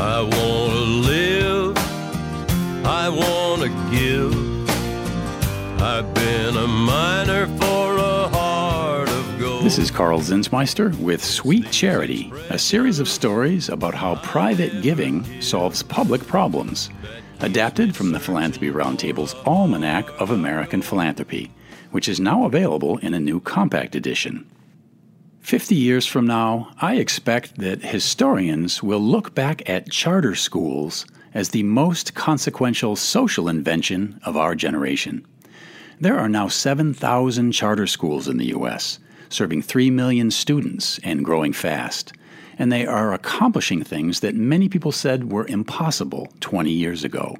I wanna live, I wanna give. I've been a miner for a heart of gold. This is Karl Zinsmeister with Sweet Charity, a series of stories about how private giving solves public problems. Adapted from the Philanthropy Roundtable's Almanac of American Philanthropy, which is now available in a new compact edition. Fifty years from now, I expect that historians will look back at charter schools as the most consequential social invention of our generation. There are now 7,000 charter schools in the U.S serving 3 million students and growing fast. And they are accomplishing things that many people said were impossible 20 years ago.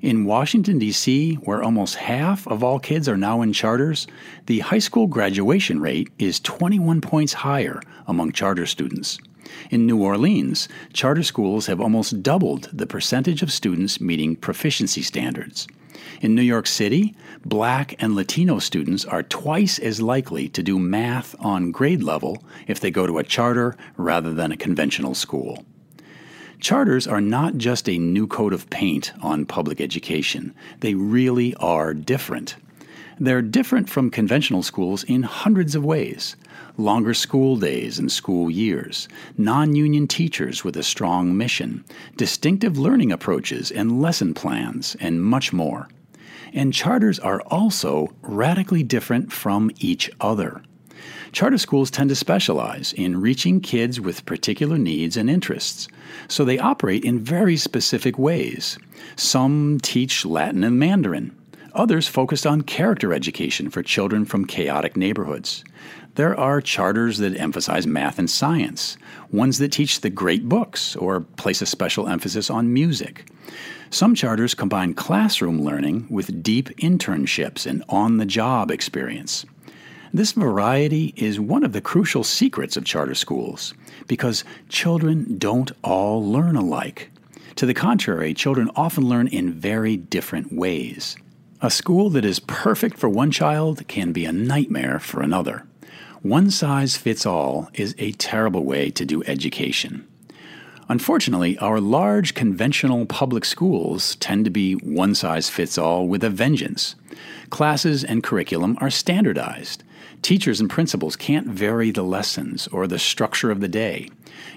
In Washington, D.C., where almost half of all kids are now in charters, the high school graduation rate is 21 points higher among charter students. In New Orleans, charter schools have almost doubled the percentage of students meeting proficiency standards. In New York City, black and Latino students are twice as likely to do math on grade level if they go to a charter rather than a conventional school. Charters are not just a new coat of paint on public education, they really are different. They're different from conventional schools in hundreds of ways longer school days and school years, non union teachers with a strong mission, distinctive learning approaches and lesson plans, and much more. And charters are also radically different from each other. Charter schools tend to specialize in reaching kids with particular needs and interests, so they operate in very specific ways. Some teach Latin and Mandarin, Others focused on character education for children from chaotic neighborhoods. There are charters that emphasize math and science, ones that teach the great books or place a special emphasis on music. Some charters combine classroom learning with deep internships and on the job experience. This variety is one of the crucial secrets of charter schools because children don't all learn alike. To the contrary, children often learn in very different ways. A school that is perfect for one child can be a nightmare for another. One size fits all is a terrible way to do education. Unfortunately, our large conventional public schools tend to be one size fits all with a vengeance. Classes and curriculum are standardized. Teachers and principals can't vary the lessons or the structure of the day.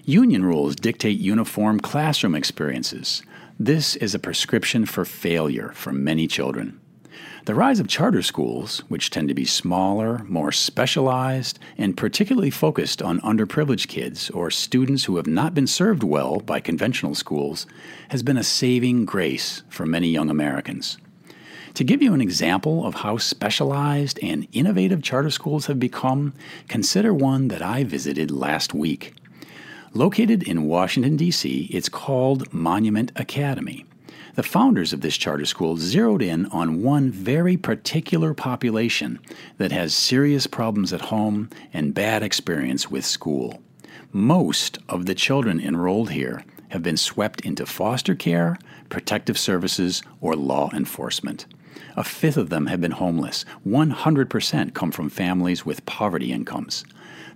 Union rules dictate uniform classroom experiences. This is a prescription for failure for many children. The rise of charter schools, which tend to be smaller, more specialized, and particularly focused on underprivileged kids or students who have not been served well by conventional schools, has been a saving grace for many young Americans. To give you an example of how specialized and innovative charter schools have become, consider one that I visited last week. Located in Washington, D.C., it's called Monument Academy. The founders of this charter school zeroed in on one very particular population that has serious problems at home and bad experience with school. Most of the children enrolled here have been swept into foster care, protective services, or law enforcement. A fifth of them have been homeless. 100% come from families with poverty incomes.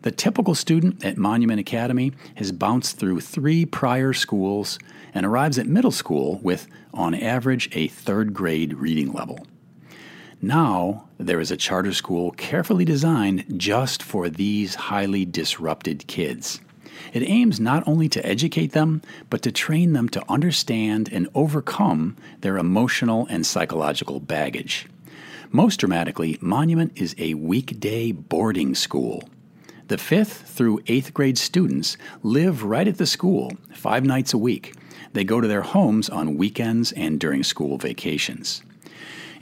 The typical student at Monument Academy has bounced through three prior schools and arrives at middle school with, on average, a third grade reading level. Now, there is a charter school carefully designed just for these highly disrupted kids. It aims not only to educate them, but to train them to understand and overcome their emotional and psychological baggage. Most dramatically, Monument is a weekday boarding school. The fifth through eighth grade students live right at the school, five nights a week, they go to their homes on weekends and during school vacations.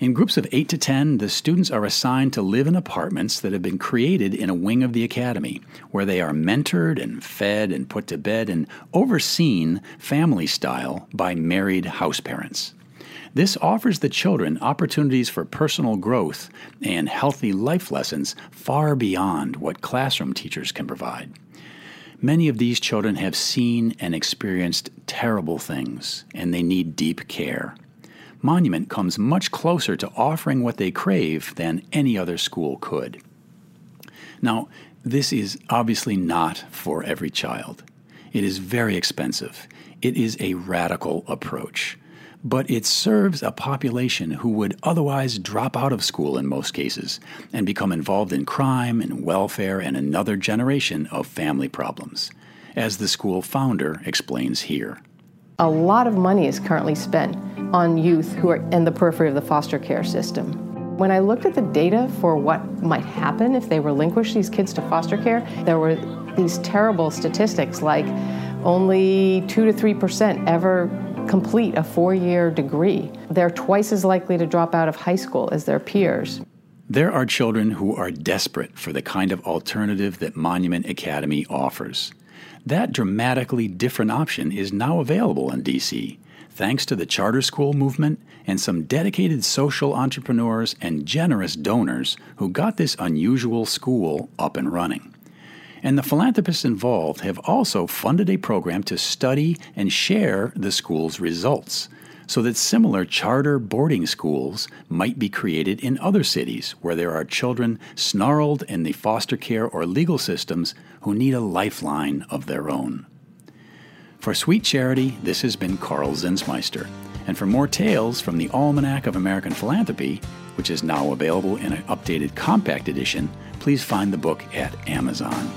In groups of 8 to 10, the students are assigned to live in apartments that have been created in a wing of the academy, where they are mentored and fed and put to bed and overseen family style by married house parents. This offers the children opportunities for personal growth and healthy life lessons far beyond what classroom teachers can provide. Many of these children have seen and experienced terrible things, and they need deep care. Monument comes much closer to offering what they crave than any other school could. Now, this is obviously not for every child. It is very expensive. It is a radical approach. but it serves a population who would otherwise drop out of school in most cases and become involved in crime and welfare and another generation of family problems, as the school founder explains here. A lot of money is currently spent on youth who are in the periphery of the foster care system. When I looked at the data for what might happen if they relinquish these kids to foster care, there were these terrible statistics like only 2 to 3% ever complete a four year degree. They're twice as likely to drop out of high school as their peers. There are children who are desperate for the kind of alternative that Monument Academy offers. That dramatically different option is now available in DC, thanks to the charter school movement and some dedicated social entrepreneurs and generous donors who got this unusual school up and running. And the philanthropists involved have also funded a program to study and share the school's results so that similar charter boarding schools might be created in other cities where there are children snarled in the foster care or legal systems who need a lifeline of their own. For Sweet Charity, this has been Karl Zinsmeister. And for more tales from the Almanac of American Philanthropy, which is now available in an updated compact edition, please find the book at Amazon.